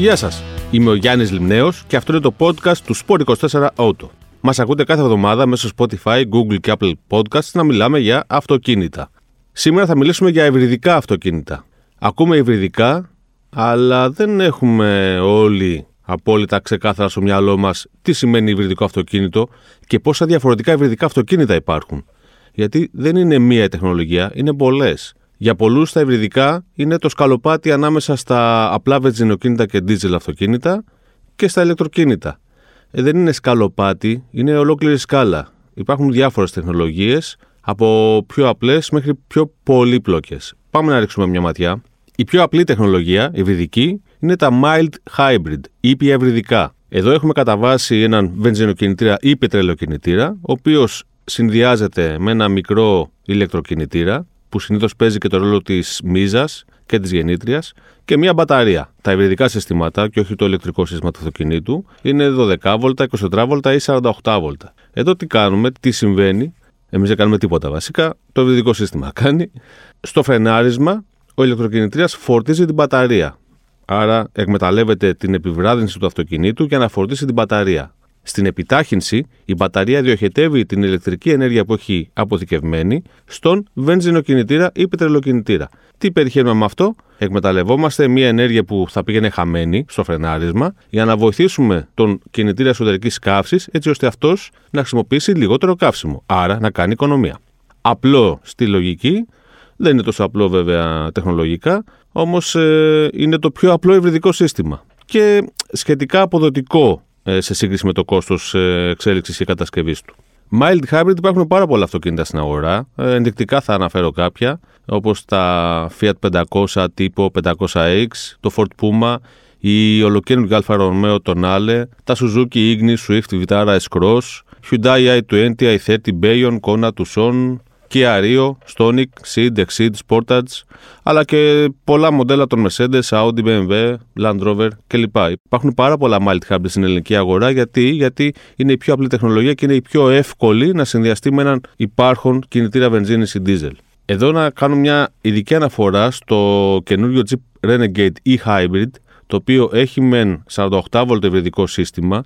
Γεια σας. Είμαι ο Γιάννης Λιμνέος και αυτό είναι το podcast του Sport24 Auto. Μας ακούτε κάθε εβδομάδα μέσω Spotify, Google και Apple Podcasts να μιλάμε για αυτοκίνητα. Σήμερα θα μιλήσουμε για ευρυδικά αυτοκίνητα. Ακούμε ευρυδικά, αλλά δεν έχουμε όλοι απόλυτα ξεκάθαρα στο μυαλό μας τι σημαίνει υβριδικό αυτοκίνητο και πόσα διαφορετικά υβριδικά αυτοκίνητα υπάρχουν. Γιατί δεν είναι μία η τεχνολογία, είναι πολλές. Για πολλούς τα υβριδικά είναι το σκαλοπάτι ανάμεσα στα απλά βενζινοκίνητα και δίζελ αυτοκίνητα και στα ηλεκτροκίνητα. Ε, δεν είναι σκαλοπάτι, είναι ολόκληρη σκάλα. Υπάρχουν διάφορες τεχνολογίες, από πιο απλές μέχρι πιο πολύπλοκες. Πάμε να ρίξουμε μια ματιά. Η πιο απλή τεχνολογία, υβριδική, είναι τα mild hybrid, ήπια υβριδικά. Εδώ έχουμε κατά βάση έναν βενζινοκινητήρα ή πετρελαιοκινητήρα, ο οποίος συνδυάζεται με ένα μικρό ηλεκτροκινητήρα, που συνήθως παίζει και το ρόλο της μίζας και της γεννήτριας, και μια μπαταρία. Τα υβριδικά συστήματα, και όχι το ηλεκτρικό σύστημα του αυτοκινήτου, είναι 12V, 24V ή 48V. Εδώ τι κάνουμε, τι συμβαίνει, εμείς δεν κάνουμε τίποτα βασικά, το υβριδικό σύστημα κάνει. Στο φρενάρισμα, ο ηλεκτροκινητήρα φορτίζει την μπαταρία. Άρα εκμεταλλεύεται την επιβράδυνση του αυτοκινήτου για να φορτίσει την μπαταρία. Στην επιτάχυνση, η μπαταρία διοχετεύει την ηλεκτρική ενέργεια που έχει αποθηκευμένη στον βενζινοκινητήρα ή πετρελοκινητήρα. Τι περιχαίρουμε με αυτό, εκμεταλλευόμαστε μια ενέργεια που θα πήγαινε χαμένη στο φρενάρισμα για να βοηθήσουμε τον κινητήρα εσωτερικής καύσης έτσι ώστε αυτός να χρησιμοποιήσει λιγότερο καύσιμο, άρα να κάνει οικονομία. Απλό στη λογική, δεν είναι τόσο απλό βέβαια τεχνολογικά, όμως ε, είναι το πιο απλό υβριδικό σύστημα και σχετικά αποδοτικό ε, σε σύγκριση με το κόστος ε, εξέλιξης και κατασκευής του. Mild hybrid υπάρχουν πάρα πολλά αυτοκίνητα στην αγορά. Ε, ενδεικτικά θα αναφέρω κάποια, όπως τα Fiat 500 τύπο 500X, το Ford Puma, η ολοκαίνουργια Alfa Romeo Tonale, τα Suzuki Ignis, Swift Vitara S-Cross, Hyundai i20, i30, Bayon, Kona, Tucson, Kia Rio, Stonic, Seed, Exceed, Sportage, αλλά και πολλά μοντέλα των Mercedes, Audi, BMW, Land Rover κλπ. Υπάρχουν πάρα πολλά mild hybrid στην ελληνική αγορά γιατί, γιατί είναι η πιο απλή τεχνολογία και είναι η πιο εύκολη να συνδυαστεί με έναν υπάρχον κινητήρα βενζίνη ή diesel. Εδώ να κάνω μια ειδική αναφορά στο καινούριο Jeep Renegade e-Hybrid, το οποίο έχει μεν 48V ευρυδικό σύστημα,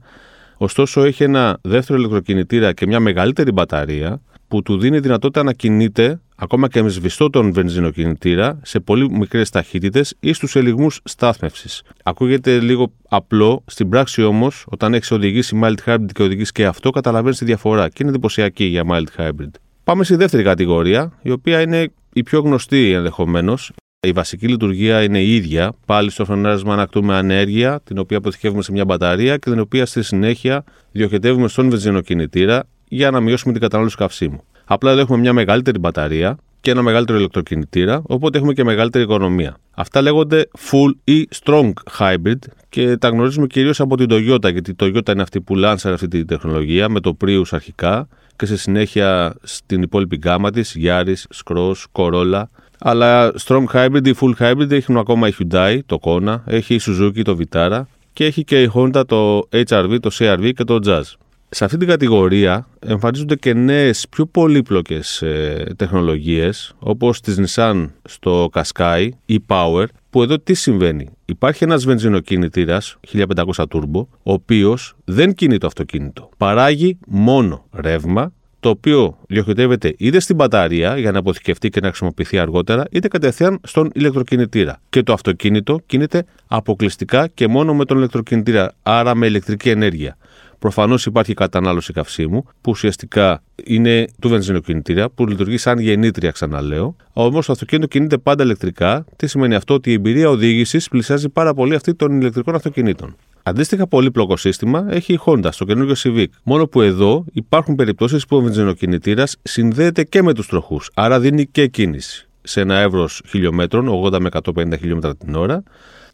ωστόσο έχει ένα δεύτερο ηλεκτροκινητήρα και μια μεγαλύτερη μπαταρία, που του δίνει δυνατότητα να κινείται ακόμα και με σβηστό τον βενζινοκινητήρα σε πολύ μικρές ταχύτητες ή στους ελιγμούς στάθμευσης. Ακούγεται λίγο απλό, στην πράξη όμως, όταν έχεις οδηγήσει mild hybrid και οδηγείς και αυτό, καταλαβαίνεις τη διαφορά και είναι εντυπωσιακή για mild hybrid. Πάμε στη δεύτερη κατηγορία, η οποία είναι η πιο γνωστή ενδεχομένως. Η βασική λειτουργία είναι η ίδια. Πάλι στο φρενάρισμα ανακτούμε ανέργεια, την οποία αποθηκεύουμε σε μια μπαταρία και την οποία στη συνέχεια διοχετεύουμε στον βενζινοκινητήρα για να μειώσουμε την κατανάλωση καυσίμου. Απλά εδώ έχουμε μια μεγαλύτερη μπαταρία και ένα μεγαλύτερο ηλεκτροκινητήρα, οπότε έχουμε και μεγαλύτερη οικονομία. Αυτά λέγονται full ή strong hybrid και τα γνωρίζουμε κυρίως από την Toyota, γιατί η Toyota είναι αυτή που λάνσαρε αυτή τη τεχνολογία με το Prius αρχικά και σε συνέχεια στην υπόλοιπη γκάμα της, Yaris, Cross, Corolla. Αλλά strong hybrid ή full hybrid έχουν ακόμα η Hyundai, το Kona, έχει η Suzuki, το Vitara και έχει και η Honda το HRV, το CRV και το Jazz σε αυτή την κατηγορία εμφανίζονται και νέες πιο πολύπλοκες ε, τεχνολογίες, όπως τη Nissan στο Qashqai e-Power, που εδώ τι συμβαίνει. Υπάρχει ένας βενζινοκινητήρας 1500 turbo, ο οποίος δεν κινεί το αυτοκίνητο. Παράγει μόνο ρεύμα το οποίο διοχετεύεται είτε στην μπαταρία για να αποθηκευτεί και να χρησιμοποιηθεί αργότερα, είτε κατευθείαν στον ηλεκτροκινητήρα. Και το αυτοκίνητο κινείται αποκλειστικά και μόνο με τον ηλεκτροκινητήρα, άρα με ηλεκτρική ενέργεια. Προφανώς υπάρχει κατανάλωση καυσίμου, που ουσιαστικά είναι του βενζινοκινητήρα, που λειτουργεί σαν γεννήτρια, ξαναλέω. Όμως το αυτοκίνητο κινείται πάντα ηλεκτρικά. Τι σημαίνει αυτό, ότι η εμπειρία οδήγησης πλησιάζει πάρα πολύ αυτή των ηλεκτρικών αυτοκινήτων. Αντίστοιχα, πολύπλοκο σύστημα έχει η Honda στο καινούργιο Civic. Μόνο που εδώ υπάρχουν περιπτώσεις που ο βενζινοκινητήρας συνδέεται και με τους τροχούς, άρα δίνει και κίνηση σε ένα εύρος χιλιόμετρων, 80 με 150 χιλιόμετρα την ώρα,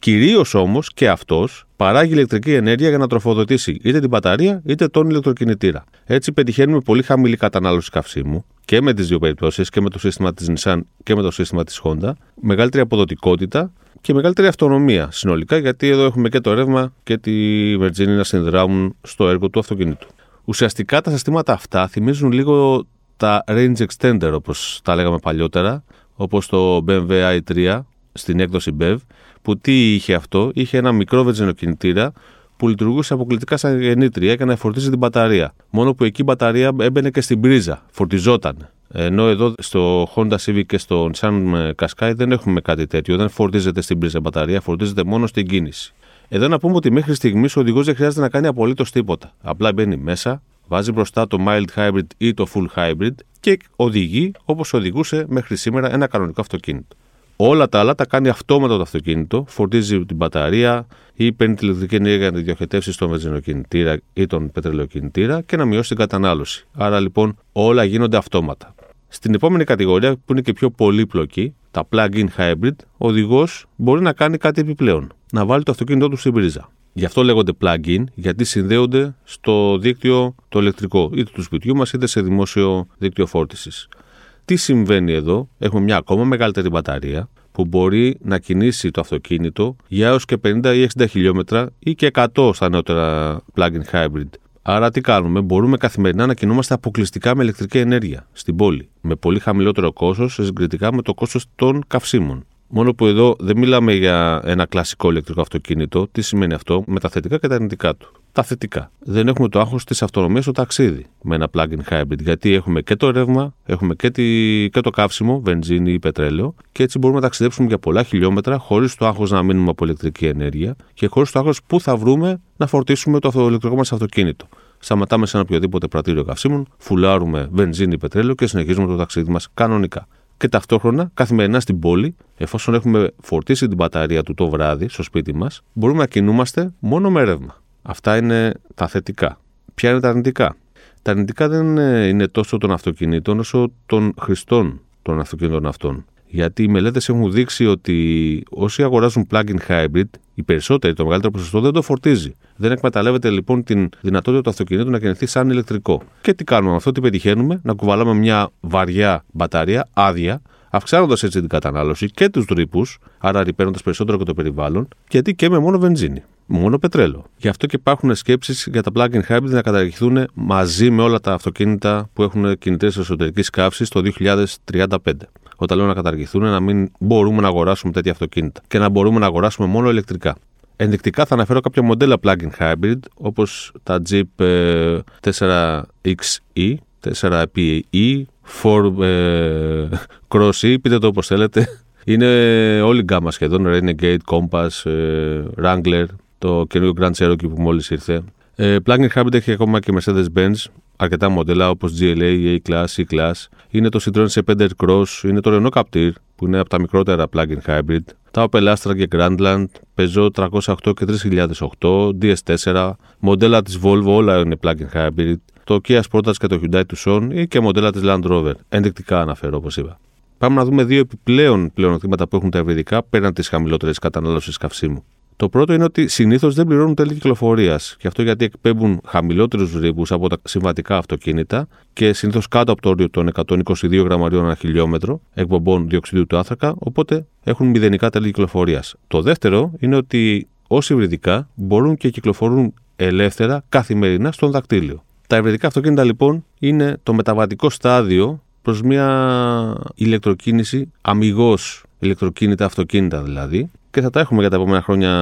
Κυρίως όμως και αυτός παράγει ηλεκτρική ενέργεια για να τροφοδοτήσει είτε την μπαταρία είτε τον ηλεκτροκινητήρα. Έτσι πετυχαίνουμε πολύ χαμηλή κατανάλωση καυσίμου και με τις δύο περιπτώσεις, και με το σύστημα της Nissan και με το σύστημα της Honda, μεγαλύτερη αποδοτικότητα και μεγαλύτερη αυτονομία συνολικά, γιατί εδώ έχουμε και το ρεύμα και τη Virginia να συνδράμουν στο έργο του αυτοκινήτου. Ουσιαστικά τα συστήματα αυτά θυμίζουν λίγο τα range extender όπως τα λέγαμε παλιότερα, όπως το BMW i3 στην έκδοση BEV, που τι είχε αυτό, είχε ένα μικρό βενζινοκινητήρα που λειτουργούσε αποκλειστικά σαν γεννήτρια για να φορτίζει την μπαταρία. Μόνο που εκεί η μπαταρία έμπαινε και στην πρίζα, φορτιζόταν. Ενώ εδώ στο Honda Civic και στο Nissan Qashqai δεν έχουμε κάτι τέτοιο. Δεν φορτίζεται στην πρίζα μπαταρία, φορτίζεται μόνο στην κίνηση. Εδώ να πούμε ότι μέχρι στιγμής ο οδηγός δεν χρειάζεται να κάνει απολύτως τίποτα. Απλά μπαίνει μέσα, βάζει μπροστά το mild hybrid ή το full hybrid και οδηγεί όπως οδηγούσε μέχρι σήμερα ένα κανονικό αυτοκίνητο. Όλα τα άλλα τα κάνει αυτόματα το αυτοκίνητο, φορτίζει την μπαταρία ή παίρνει τη ηλεκτρική ενέργεια για να τη διοχετεύσει στον βενζινοκινητήρα ή τον πετρελαιοκινητήρα και να μειώσει την κατανάλωση. Άρα λοιπόν όλα γίνονται αυτόματα. Στην επόμενη κατηγορία που είναι και πιο πολύπλοκη, τα plug-in hybrid, ο οδηγός μπορεί να κάνει κάτι επιπλέον. Να βάλει το αυτοκίνητό του στην πρίζα. Γι' αυτό λέγονται plug-in, γιατί συνδέονται στο δίκτυο το ηλεκτρικό, είτε του σπιτιού μας είτε σε δημόσιο δίκτυο φόρτισης. Τι συμβαίνει εδώ, έχουμε μια ακόμα μεγαλύτερη μπαταρία που μπορεί να κινήσει το αυτοκίνητο για έως και 50 ή 60 χιλιόμετρα ή και 100 στα νεότερα plug-in hybrid. Άρα τι κάνουμε, μπορούμε καθημερινά να κινούμαστε αποκλειστικά με ηλεκτρική ενέργεια στην πόλη, με πολύ χαμηλότερο κόστος συγκριτικά με το κόστος των καυσίμων. Μόνο που εδώ δεν μιλάμε για ένα κλασικό ηλεκτρικό αυτοκίνητο. Τι σημαίνει αυτό, με τα θετικά και τα αρνητικά του. Τα θετικά. Δεν έχουμε το άγχος της αυτονομίας στο ταξίδι με ένα plug-in hybrid. Γιατί έχουμε και το ρεύμα, έχουμε και, τη, και το καύσιμο, βενζίνη ή πετρέλαιο, και έτσι μπορούμε να ταξιδέψουμε για πολλά χιλιόμετρα χωρίς το άγχος να μείνουμε από ηλεκτρική ενέργεια και χωρίς το άγχος πού θα βρούμε να φορτίσουμε το ηλεκτρικό μας αυτοκίνητο. Σταματάμε σε ένα οποιοδήποτε πρατήριο καυσίμων, φουλάρουμε βενζίνη ή πετρέλαιο και συνεχίζουμε το ταξίδι μας κανονικά και ταυτόχρονα καθημερινά στην πόλη, εφόσον έχουμε φορτίσει την μπαταρία του το βράδυ στο σπίτι μας, μπορούμε να κινούμαστε μόνο με ρεύμα. Αυτά είναι τα θετικά. Ποια είναι τα αρνητικά; Τα αρνητικά δεν είναι τόσο των αυτοκινήτων όσο των χρηστών των αυτοκινήτων αυτών. Γιατί οι μελέτες έχουν δείξει ότι όσοι αγοράζουν plug-in hybrid, οι περισσότεροι, το μεγαλύτερο ποσοστό δεν το φορτίζει. Δεν εκμεταλλεύεται λοιπόν την δυνατότητα του αυτοκινήτου να κινηθεί σαν ηλεκτρικό. Και τι κάνουμε με αυτό, τι πετυχαίνουμε, να κουβαλάμε μια βαριά μπαταρία άδεια, αυξάνοντας έτσι την κατανάλωση και τους ρήπου, άρα ρηπαίνοντας περισσότερο και το περιβάλλον, γιατί και με μόνο βενζίνη, μόνο πετρέλαιο. Γι' αυτό και υπάρχουν σκέψεις για τα plug-in hybrid να καταργηθούν μαζί με όλα τα αυτοκίνητα που έχουν κινητές εσωτερικής καύσης το 2035 όταν λέω να καταργηθούν, να μην μπορούμε να αγοράσουμε τέτοια αυτοκίνητα και να μπορούμε να αγοράσουμε μόνο ηλεκτρικά. Ενδεικτικά θα αναφέρω κάποια μοντέλα plug-in hybrid όπως τα Jeep 4XE, 4PE, 4 Cross E, πείτε το όπως θέλετε. Είναι όλη γκάμα σχεδόν, Renegade, Compass, ε, Wrangler, το καινούργιο Grand Cherokee που μόλις ήρθε. Ε, plug-in hybrid έχει ακόμα και Mercedes-Benz, αρκετά μοντέλα όπως GLA, A-Class, C-Class. Είναι το Citroen C5 Cross, είναι το Renault Captur που είναι από τα μικρότερα plug-in hybrid. Τα Opel Astra και Grandland, Peugeot 308 και 3008, DS4, μοντέλα της Volvo όλα είναι plug-in hybrid. Το Kia Sportage και το Hyundai Tucson ή και μοντέλα της Land Rover. Ενδεικτικά αναφέρω όπως είπα. Πάμε να δούμε δύο επιπλέον πλεονεκτήματα που έχουν τα ευρυδικά πέραν της χαμηλότερης κατανάλωσης καυσίμου. Το πρώτο είναι ότι συνήθως δεν πληρώνουν τέλη κυκλοφορίας. Και αυτό γιατί εκπέμπουν χαμηλότερους ρήπους από τα συμβατικά αυτοκίνητα και συνήθως κάτω από το όριο των 122 γραμμαρίων ανά χιλιόμετρο εκπομπών διοξιδίου του άνθρακα, οπότε έχουν μηδενικά τέλη κυκλοφορίας. Το δεύτερο είναι ότι όσοι υβριδικά μπορούν και κυκλοφορούν ελεύθερα καθημερινά στον δακτύλιο. Τα υβριδικά αυτοκίνητα λοιπόν είναι το μεταβατικό στάδιο προς μια ηλεκτροκίνηση αμυγός ηλεκτροκίνητα αυτοκίνητα δηλαδή, και θα τα έχουμε για τα επόμενα χρόνια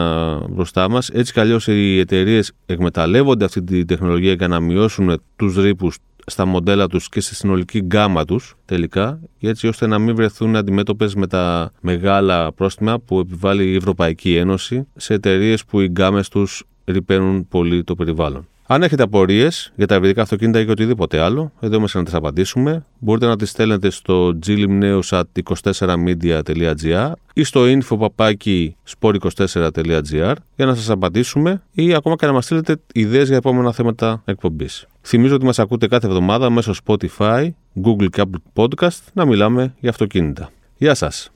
μπροστά μας. Έτσι κι αλλιώς οι εταιρείες εκμεταλλεύονται αυτή τη τεχνολογία για να μειώσουν τους ρήπους στα μοντέλα τους και στη συνολική γκάμα τους τελικά, έτσι ώστε να μην βρεθούν αντιμέτωπες με τα μεγάλα πρόστιμα που επιβάλλει η Ευρωπαϊκή Ένωση σε εταιρείες που οι γκάμες τους ρηπαίνουν πολύ το περιβάλλον. Αν έχετε απορίες για τα ευρυδικά αυτοκίνητα ή για οτιδήποτε άλλο, εδώ είμαστε να τις απαντήσουμε. Μπορείτε να τις στέλνετε στο glimneos24media.gr ή στο info24.gr για να σας απαντήσουμε ή ακόμα και να μας στείλετε ιδέες για επόμενα θέματα εκπομπής. Θυμίζω ότι μας ακούτε κάθε εβδομάδα μέσω Spotify, Google και Apple Podcast να μιλάμε για αυτοκίνητα. Γεια σας!